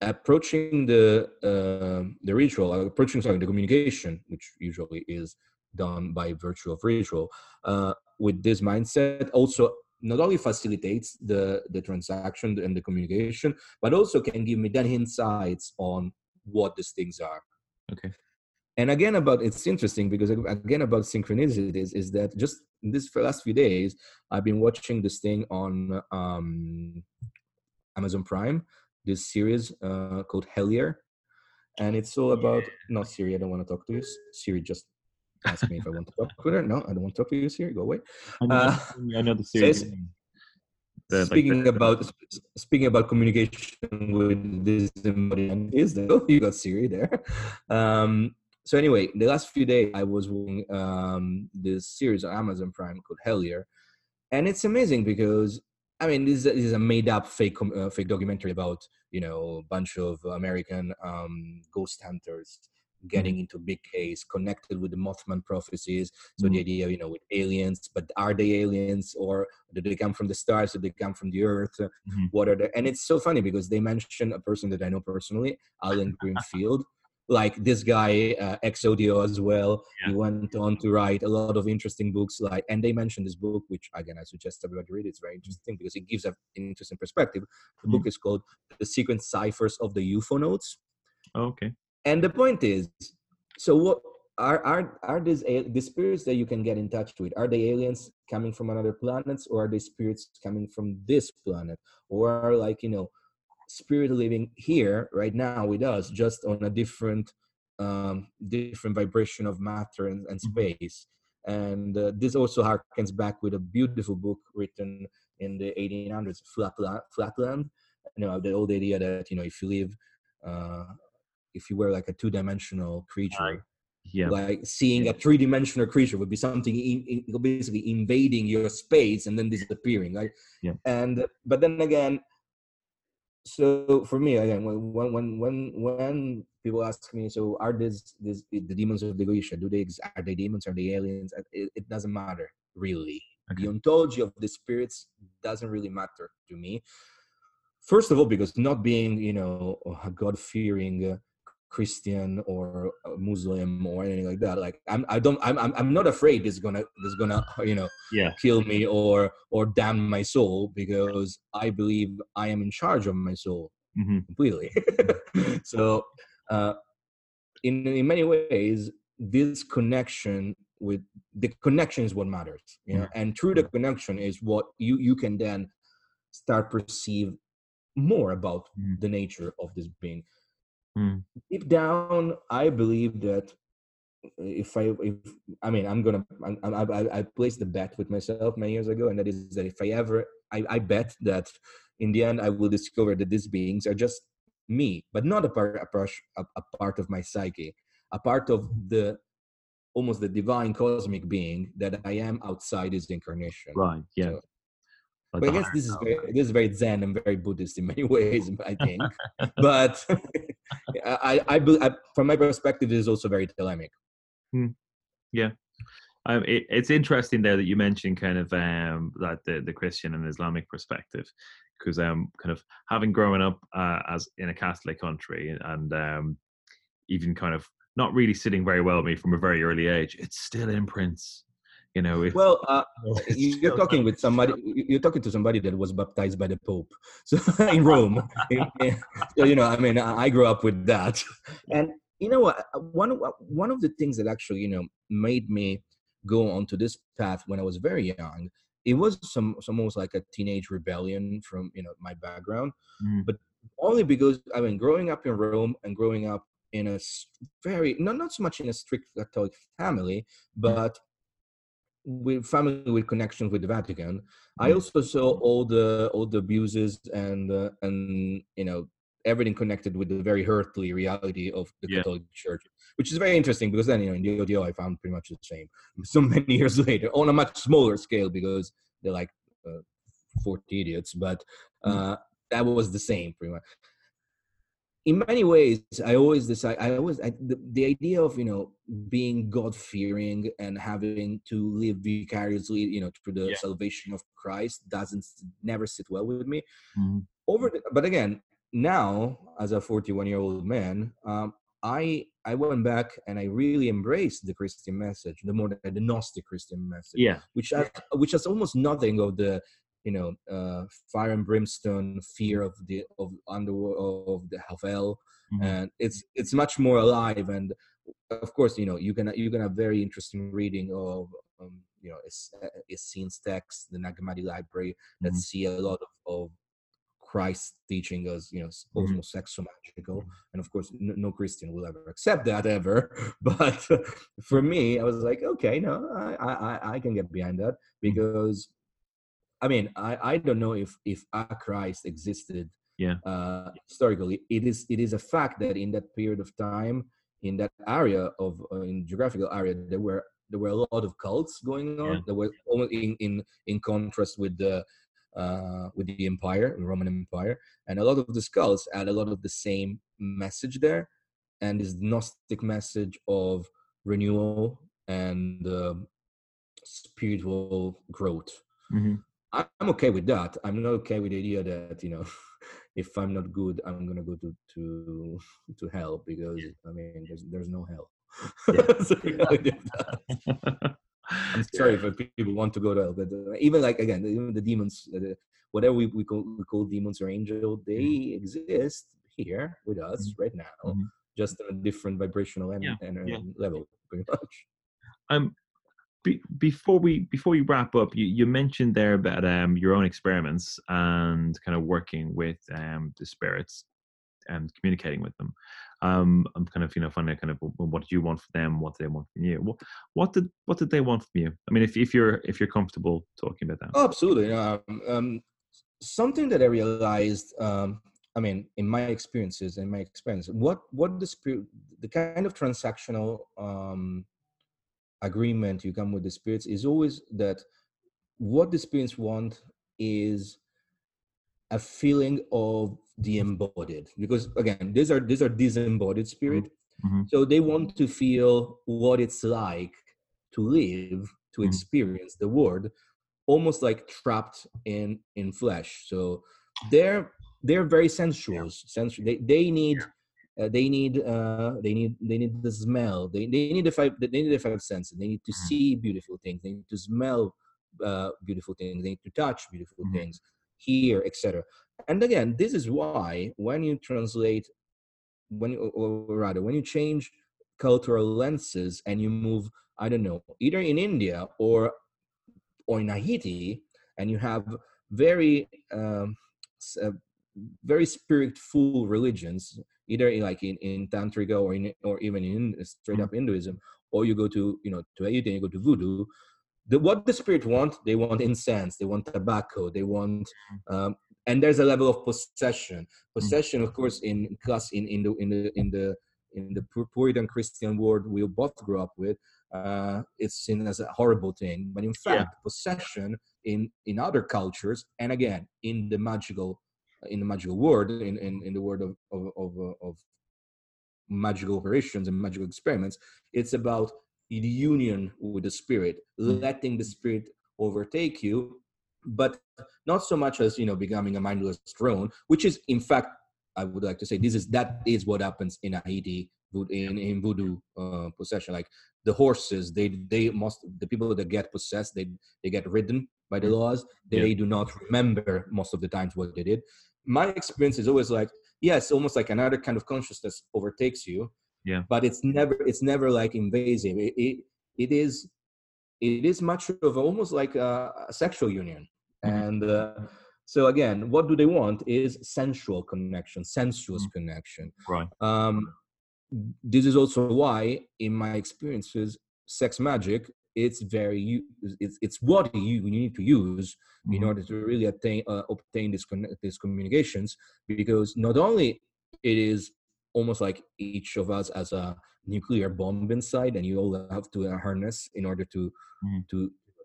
approaching the uh, the ritual, approaching sorry the communication, which usually is done by virtue of ritual, uh, with this mindset also not only facilitates the the transaction and the communication, but also can give me then insights on what these things are. Okay. And again, about it's interesting because again about synchronicities is that just in this last few days I've been watching this thing on um, Amazon Prime this series uh, called Hellier, and it's all about no Siri. I don't want to talk to you. Siri just ask me if I want to talk to her. No, I don't want to talk to you, Siri. Go away. I know, Uh, I know the series. says- The, like, speaking the- about speaking about communication with this oh, you got Siri there. Um, so anyway, the last few days I was watching um, this series on Amazon Prime called Hellier, and it's amazing because I mean this is a, this is a made up fake uh, fake documentary about you know a bunch of American um, ghost hunters getting into big case connected with the Mothman prophecies. So the Mhm. idea, you know, with aliens, but are they aliens or do they come from the stars? Do they come from the earth? Mhm. What are the? And it's so funny because they mention a person that I know personally, Allen Greenfield. Like this guy, uh, Exodio as well. He went on to write a lot of interesting books. Like, and they mentioned this book, which again I suggest everybody read. It's very interesting because it gives a- an interesting perspective. The Mhm. book is called "The Secret Ciphers of the UFOnauts." Oh, okay. and the point is so what are are are these the spirits that you can get in touch with are they aliens coming from another planets or are they spirits coming from this planet or are like you know spirit living here right now with us just on a different um different vibration of matter and, and Mhm. space and uh, this also harkens back with a beautiful book written in the 1800s flatland flatland you know the old idea that you know if you live uh if you were like a two-dimensional creature Yeah. like seeing a three-dimensional creature would be something in, in, basically invading your space and then disappearing right Yeah. and but then again so for me again when when when when, people ask me so are these, these the demons of the Goetia do they are they demons? Are they aliens? It, it doesn't matter really. Okay. the ontology of the spirits doesn't really matter to me. First of all because not being you know a god-fearing uh, christian or muslim or anything like that like i'm i don't i'm i'm, I'm not afraid this is gonna this is gonna you know Yeah. kill me or or damn my soul because i believe i am in charge of my soul hmm completely. So uh in in many ways this connection with the connection is what matters you know and through the connection is what you you can then start perceive more about Mhm. the nature of this being Mm. deep down i believe that if i if i mean i'm gonna I'm, I, I i placed the bet with myself many years ago and that is that if i ever I, I bet that in the end i will discover that these beings are just me but not a part a, part a, part of my psyche a part of the almost the divine cosmic being that i am outside this incarnation Right. Yeah. So- but I guess this is very this is very Zen and very Buddhist in many ways, I think. but I, I, I, from my perspective, it is also very Thelemic. Um, it, it's interesting there that you mentioned kind of um, that the, the Christian and Islamic perspective, because um, kind of having grown up uh, as in a Catholic country and um, even kind of not really sitting very well with me from a very early age, it still imprints. You know, Well, uh, you- you're still talking with somebody. you- You're talking to somebody that was baptized by the Pope, so in Rome. So you know, I mean, I grew up with that, and you know what? One of one of the things that actually you know made me go onto this path when I was very young. It was some, some almost like a teenage rebellion from you know my background. Mm, but only because I mean, growing up in Rome and growing up in a very not not so much in a strict Catholic family, but with family with connections with the Vatican. I Mm. also saw all the all the abuses and uh, and you know everything connected with the very earthly reality of the Yeah. Catholic Church, which is very interesting because then you know in the OTO I found pretty much the same. So many years later, on a much smaller scale because they're like uh, forty idiots, but Mm. uh, that was the same pretty much in many ways i always decide i always I, the, the idea of you know being god fearing and having to live vicariously you know through the Yeah. salvation of christ doesn't never sit well with me mm, over the, but again now as a 41 year old man um, i i went back and i really embraced the christian message the more the gnostic christian message yeah. which has which has almost nothing of the you know uh, fire and brimstone fear of the of underworld of the hell mhm, and it's it's much more alive and of course you know you can you can have very interesting reading of um, you know it's Essene's text the Nag Hammadi library that Mhm. see a lot of, of Christ teaching us, you know, osmo sexo magical, and of course, no, no Christian will ever accept that ever. But for me, I was like, okay, no, I I I- I can get behind that because, I mean, I I don't know if if a Christ existed, Yeah. uh, historically. It is it is a fact that in that period of time, in that area of uh, in geographical area, there were there were a lot of cults going on. Yeah. There were almost in in in contrast with the uh, with the empire, the Roman Empire, and a lot of the skulls had a lot of the same message there, and this Gnostic message of renewal and um spiritual growth. Mhm. I'm okay with that. I'm not okay with the idea that you know, if I'm not good, I'm gonna go to to to hell because I mean, there's there's no hell. So, you I'm sorry if people want to go to hell, but uh, even like again, even the demons, uh, whatever we, we call we call demons or angel, they exist here with us right now, Mhm. just on a different vibrational and, Yeah, and, yeah. and level, pretty much. Um, be, before we before we wrap up, you, you mentioned there about um your own experiments and kind of working with um the spirits and communicating with them. Um, I'm kind of you know finding out kind of what did you want from them, what did they want from you? What, what did what did they want from you? I mean, if if you're if you're comfortable talking about that. Oh, absolutely. Um, um, something that I realized, um, I mean, in my experiences, in my experience, what what the spirit, the kind of transactional um, agreement you come with the spirits is always that what the spirits want is a feeling of the embodied. Because again these are these are disembodied spirit. Mhm. so they want to feel what it's like to live to Mhm. experience the world almost like trapped in in flesh. So they're they're very sensuous sensual they, they need uh, they need uh, they need they need the smell. They, they need the five they need the five senses. They need to Mhm. see beautiful things. They need to smell uh, beautiful things. They need to touch beautiful Mhm. things hear etc and again this is why when you translate when you, or rather when you change cultural lenses and you move i don't know either in india or or in haiti and you have very um, uh, very spiritful religions either in, like in, in tantrika or in or even in straight up hinduism or you go to you know to haiti and you go to voodoo the, what the spirit want they want incense they want tobacco they want um, and there's a level of possession. Possession of course in class in in the in the in the in the puritan christian world we both grew up with uh, it's seen as a horrible thing. But in Yeah. fact possession in in other cultures and again in the magical in the magical world in in, in the world of of of, uh, of magical operations and magical experiments it's about the union with the spirit Mm. letting the spirit overtake you but not so much as you know becoming a mindless drone which is in fact i would like to say this is that is what happens in haiti in, in voodoo uh, possession like the horses they they must the people that get possessed they they get ridden by the Mm. loas they Yeah. do not remember most of the times what they did my experience is always like yes almost like another kind of consciousness overtakes you Yeah. but it's never it's never like invasive it it, it is it is much of almost like a, a sexual union Mhm. and uh, so again what do they want is sensual connection sensuous Mhm. connection Right. um, this is also why in my experiences sex magic it's very it's, it's what you, need to use in Mhm. order to really obtain uh, obtain this conne- these communications because not only it is almost like each of us as a nuclear bomb inside and you all have to uh, harness in order to Mhm. to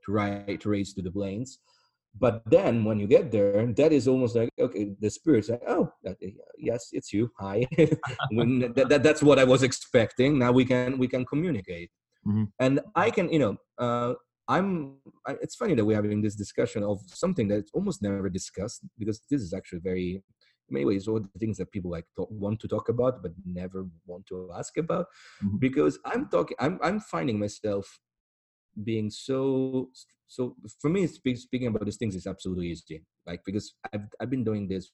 to rise to raise to the planes but then when you get there that is almost like okay the spirit's like oh that, yes it's you hi when that, that, that's what i was expecting now we can we can communicate Mhm. and i can you know uh, i'm I, it's funny that we're having this discussion of something that's almost never discussed because this is actually very in many ways all the things that people like talk, want to talk about but never want to ask about Mhm. because i'm talking i'm i'm finding myself being so so for me speak, speaking about these things is absolutely easy like because i've i've been doing this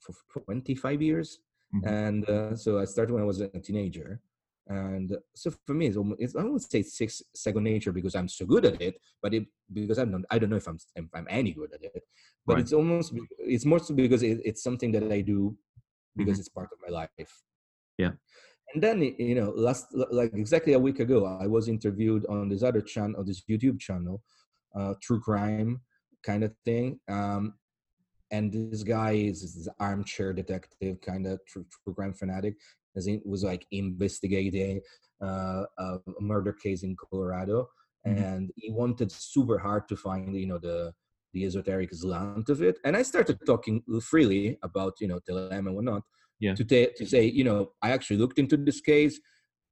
for 25 years Mhm. and uh, so i started when i was a teenager And so for me, it's, almost, it's I won't say six second nature because I'm so good at it, but it because I don't I don't know if I'm if I'm any good at it. But Right. it's almost it's more so because it, it's something that I do because Mhm. it's part of my life. Yeah. And then you know, last like exactly a week ago, I was interviewed on this other channel, on this YouTube channel, uh, true crime kind of thing. Um, and this guy is this armchair detective, kind of true, true crime fanatic. As in, was like investigating uh, a murder case in Colorado, Mhm. and he wanted super hard to find, you know, the the esoteric slant of it. And I started talking freely about, you know, Telem and whatnot. Yeah. To, ta- to say, you know, I actually looked into this case.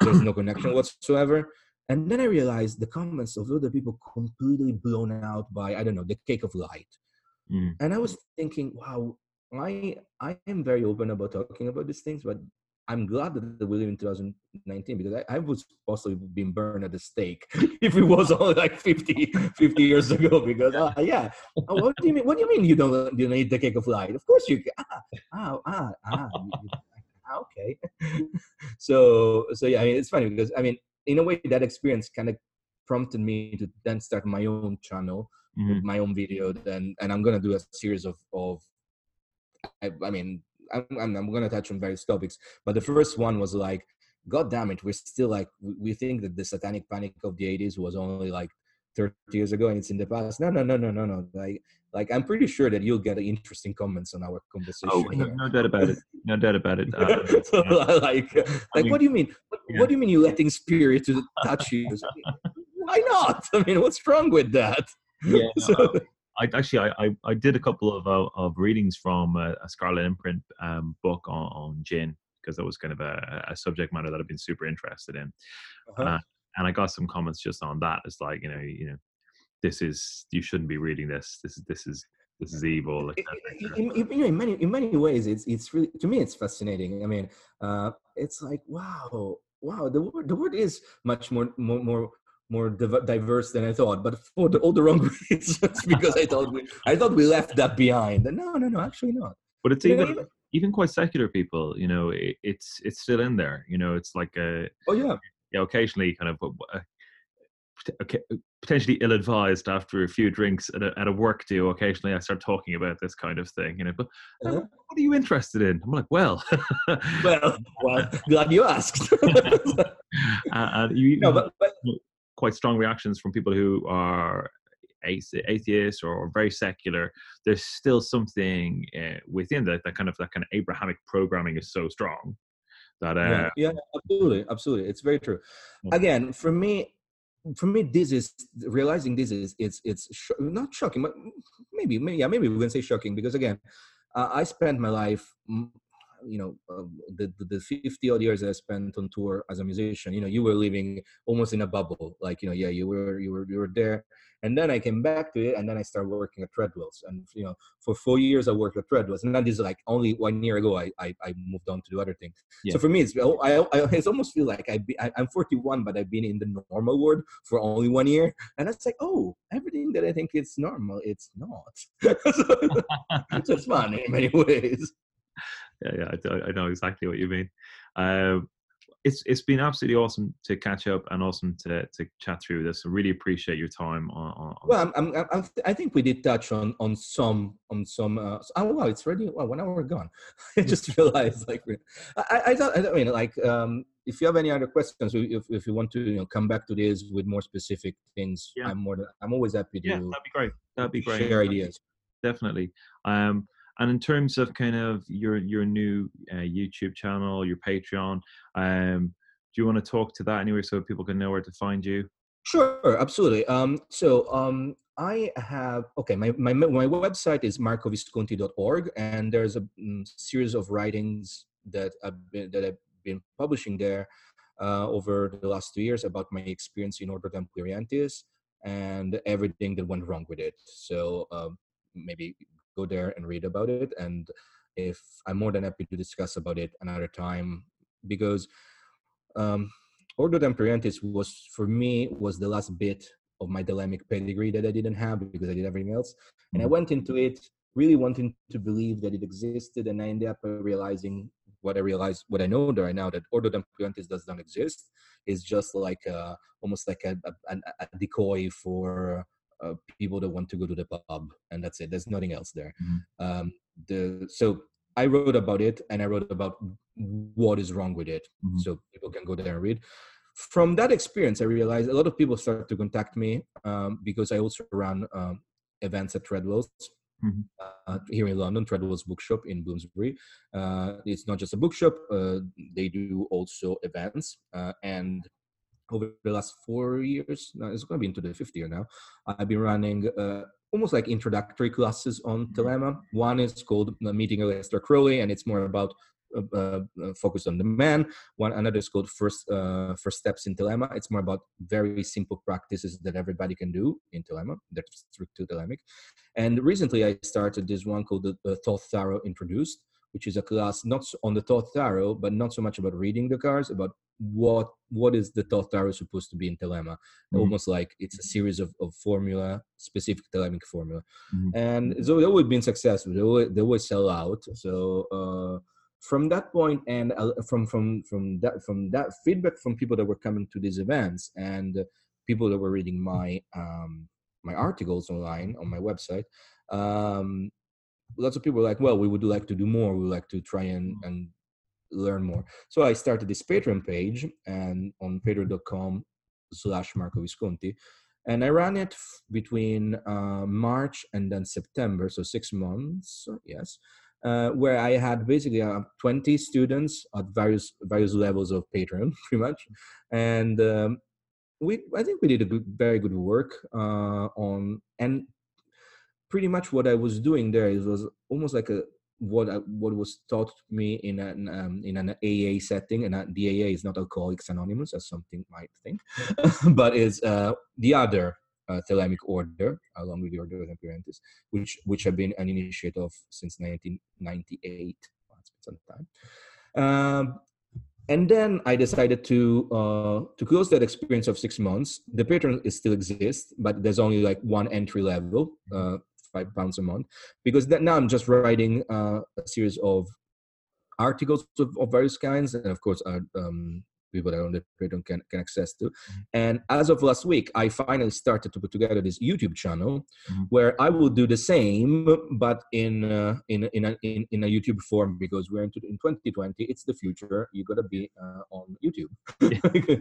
There's no connection whatsoever. And then I realized the comments of other people completely blown out by, I don't know, the cake of light Mm. and I was thinking, wow, I I am very open about talking about these things, but I'm glad that we live in 2019 because I, I was possibly being burned at the stake if it was only like 50, 50 years ago. Because uh, yeah, oh, what do you mean? What do you mean you don't you don't eat the cake of light? Of course you. Ah ah ah, ah, ah, okay. so so yeah, I mean, it's funny because I mean, in a way, that experience kind of prompted me to then start my own channel Mhm. with my own video then and i'm gonna do a series of of i, I mean I'm, I'm, I'm gonna touch on various topics but the first one was like god damn it we're still like we, think that the satanic panic of the 80s was only like 30 years ago and it's in the past no no no no no no like like i'm pretty sure that you'll get interesting comments on our conversation Oh, no, no doubt about it. No doubt about it. Uh, so, yeah. like, like, mean, what do you mean? What, yeah. what do you mean you letting spirit to touch you? Why not? I mean, what's wrong with that? yeah, no, So- I actually I, I, did a couple of uh, of readings from a, a Scarlet Imprint um, book on, on jinn because that was kind of a, a subject matter that I've been super interested in, Uh-huh. and I got some comments just on that. It's like you know you know this is you shouldn't be reading this. This is this is this is evil. I- etc., I- etc. in, in, in many in many ways it's it's really to me it's fascinating i mean uh it's like wow wow the word the word is much more more more more div- diverse than i thought but for the, all the wrong reasons because i thought we i thought we left that behind And no no no actually not But it's even even- even quite secular people. You know, it, it's it's still in there. You know, it's like a oh yeah know, occasionally kind of uh, uh, pot- potentially ill-advised after a few drinks at a, at a work do. Occasionally, I start talking about this kind of thing. You know, but uh, what are you interested in? I'm like, well, well well glad you asked and you no but, but quite strong reactions from people who are athe- atheists or very secular. There's still something uh, within that that kind of that kind of Abrahamic programming is so strong that uh, yeah, yeah absolutely absolutely. It's very true. Again for me for me this is realizing this is it's it's sh- not shocking but maybe, maybe yeah maybe we can say shocking because again uh, i spent my life you know uh, the, the the 50 odd years i spent on tour as a musician you know you were living almost in a bubble like you know yeah you were you were you were there and then i came back to it and then i started working at treadwells and you know for four years i worked at treadwells and that is like only one year ago i i, I moved on to do other things Yeah. so for me, it's I, I, it's almost feel like I be, I, I'm 41, but I've been in the normal world for only one year, and it's like, oh, everything that I think is normal, it's not. so, so it's fun in many ways. Yeah, yeah, I, I know exactly what you mean. Um, it's it's been absolutely awesome to catch up and awesome to to chat through this. I really appreciate your time on. on, Well, I'm, I'm, I'm, I'm- think we did touch on on some on some. Uh, oh wow, it's already wow, one hour gone. I just realized like I, I- I thought I mean like um, if you have any other questions, if if you want to you know come back to this with more specific things, Yeah. I'm more than I'm always happy to yeah, that'd be great. That'd be great. share ideas. Definitely. Um, and in terms of kind of your your new uh, YouTube channel, your Patreon, um, do you want to talk to that anyway so people can know where to find you? Sure, absolutely. Um, so um, I have okay. My my my website is marcovisconti.org, and there's a mm, series of writings that I've been, that I've been publishing there uh, over the last two years about my experience in Ordo Templi Orientis and everything that went wrong with it. So um, maybe go there and read about it. And if I'm more than happy to discuss about it another time, because um, Ordo Templi Orientis was for me was the last bit of my dynamic pedigree that I didn't have because I did everything else, and I Mhm. went into it really wanting to believe that it existed, and I ended up realizing what I realized, what I know right now, that Ordo Templi Orientis does not exist. Is just like uh, almost like a, a, a decoy for uh, people that want to go to the pub, and that's it. There's nothing else there. Mm-hmm. Um, the so I wrote about it, and I wrote about what is wrong with it, mm-hmm. so people can go there and read. From that experience, I realized a lot of people started to contact me um, because I also run um, events at Treadwell's Mm-hmm. Uh, here in London, Treadwell's Bookshop in Bloomsbury. Uh, it's not just a bookshop; uh, they do also events. Uh, and over the last four years, now it's going to be into the fifth year now. I've been running uh, almost like introductory classes on mm-hmm. One is called Meeting Aleister Crowley, and it's more about uh, uh, uh, focused on the man. One another is called first uh, first steps in Thelema. It's more about very simple practices that everybody can do in Thelema. That's strict Thelemic. And recently, I started this one called the, the Thoth Tarot Introduced, which is a class not on the Thoth Tarot, but not so much about reading the cards, about what what is the Thoth Tarot supposed to be in Thelema. Mm-hmm. Almost like it's a series of, of formula, specific Thelemic formula. Mm-hmm. And so they've always been successful. They always, they always sell out. So uh, from that point and uh, from from from that from that feedback from people that were coming to these events and people that were reading my um, my articles online on my website um, lots of people were like well we would like to do more. We would like to try and and learn more. So i started this patreon page and on patreon.com slash marco visconti and i ran it between uh, march and then september so six months yes uh, where I had basically uh, 20 students at various various levels of Patreon, pretty much, and um, we I think we did a good, very good work uh, on and pretty much what I was doing there was almost like a what I, what was taught me in an um, in an AA setting, and the AA is not Alcoholics Anonymous, as something might think, but is uh, the other uh, Thelemic order, along with the Order of Appearances, which which have been an initiate of since 1998. Well, it's been some time. Um, and then I decided to uh, to close that experience of six months. The Patreon is still exists, but there's only like one entry level, uh, five pounds a month, because that, now I'm just writing uh, a series of articles of, of, various kinds, and of course, uh, um, people that on the Patreon can, can access to. Mm-hmm. And as of last week, I finally started to put together this YouTube channel mm-hmm. where I will do the same, but in uh, in in a, in, in a YouTube form because we're into in 2020. It's the future. You gotta be uh, on YouTube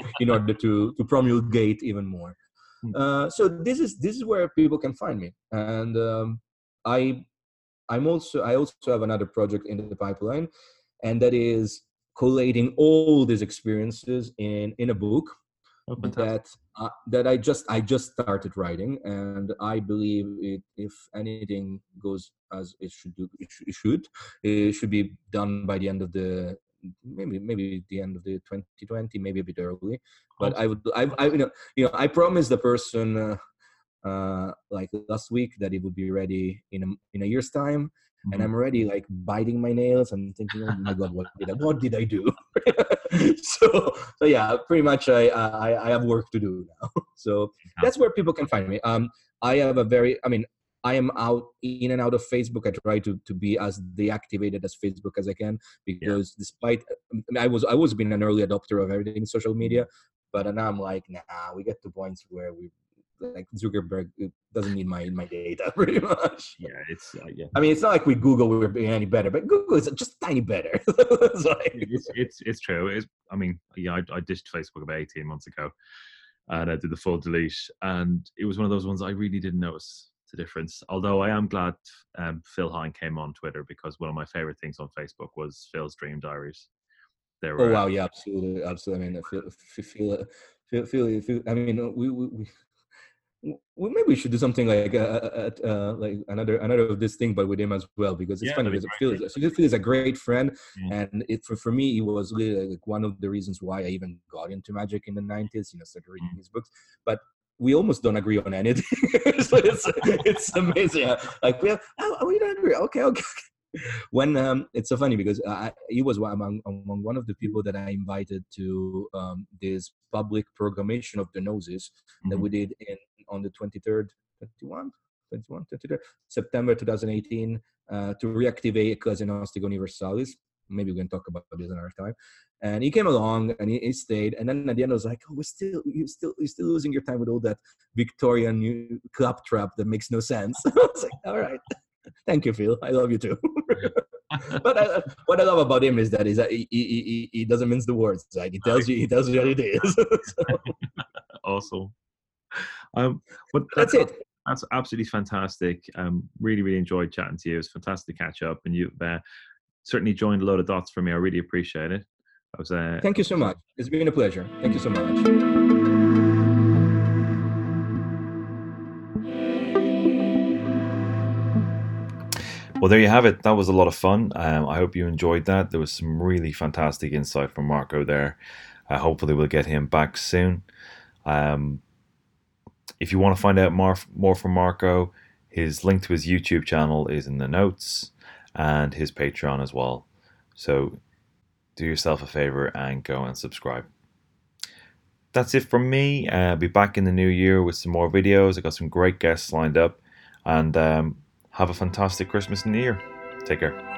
in order to to promulgate even more. Mm-hmm. Uh, so this is this is where people can find me, and um, I I'm also I also have another project in the pipeline, and that is collating all these experiences in in a book oh, that uh, that I just I just started writing, and I believe it, if anything goes as it should do, it should it should be done by the end of the maybe maybe the end of the 2020, maybe a bit early. But I would I, I you know you know I promised the person. Uh, uh, like last week that it would be ready in a, in a year's time mm-hmm. and I'm already like biting my nails and thinking, oh my god, what did I, what did I do? so so yeah, pretty much I, I I have work to do now. so that's where people can find me. Um, I have a very, I mean, I am out in and out of Facebook. I try to to be as deactivated as Facebook as I can because yeah. despite I, mean, I was I was been an early adopter of everything social media, but now I'm like, nah, we get to points where we like Zuckerberg doesn't need my my data pretty much. Yeah, it's uh, yeah. I mean, it's not like we Google we're being any better, but Google is just tiny better. it's, like, it's, it's, it's true. It's, I mean, yeah, I, I ditched Facebook about eighteen months ago, and I did the full delete, and it was one of those ones I really didn't notice the difference. Although I am glad um, Phil Hine came on Twitter because one of my favorite things on Facebook was Phil's Dream Diaries. There oh, were, oh wow, yeah, absolutely, absolutely. I mean, feel, feel, feel, feel, feel I mean, we, we well, maybe we should do something like uh, uh, uh, uh, like another another of this thing, but with him as well, because it's yeah, funny because Phil is, Phil is a great friend, yeah. and it for, for me he was really like one of the reasons why I even got into magic in the nineties. You know, started reading mm. his books, but we almost don't agree on anything. so it's it's amazing. Like we have, oh, we don't agree. Okay, okay when um, it's so funny because I, he was among, among one of the people that I invited to um, this public programmation of the noses mm-hmm. that we did in on the 23rd, 21, 21, 23rd, September 2018 uh, to reactivate Ecclesia Gnostica Universalis. Maybe we can talk about this another time. And he came along and he, he stayed. And then at the end, I was like, oh, we're still, you're still, you're still losing your time with all that Victorian claptrap that makes no sense. I was like, all right, thank you, Phil. I love you too. but I, what I love about him is that is that he, he, he, he doesn't mince the words. Like he tells you, he tells you what it is. so, awesome. Um, but that's, that's, it. That's absolutely fantastic. Um, really, really enjoyed chatting to you. It was fantastic to catch up, and you've uh, certainly joined a load of dots for me. I really appreciate it. I was. Uh, Thank you so much. It's been a pleasure. Thank you so much. Well, there you have it. That was a lot of fun. Um, I hope you enjoyed that. There was some really fantastic insight from Marco there. Uh, hopefully, we'll get him back soon. Um, if you want to find out more, more from Marco, his link to his YouTube channel is in the notes and his Patreon as well. So do yourself a favor and go and subscribe. That's it from me. I'll uh, be back in the new year with some more videos. I got some great guests lined up and um, have a fantastic Christmas and New Year. Take care.